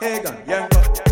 Hey, gun, yank up.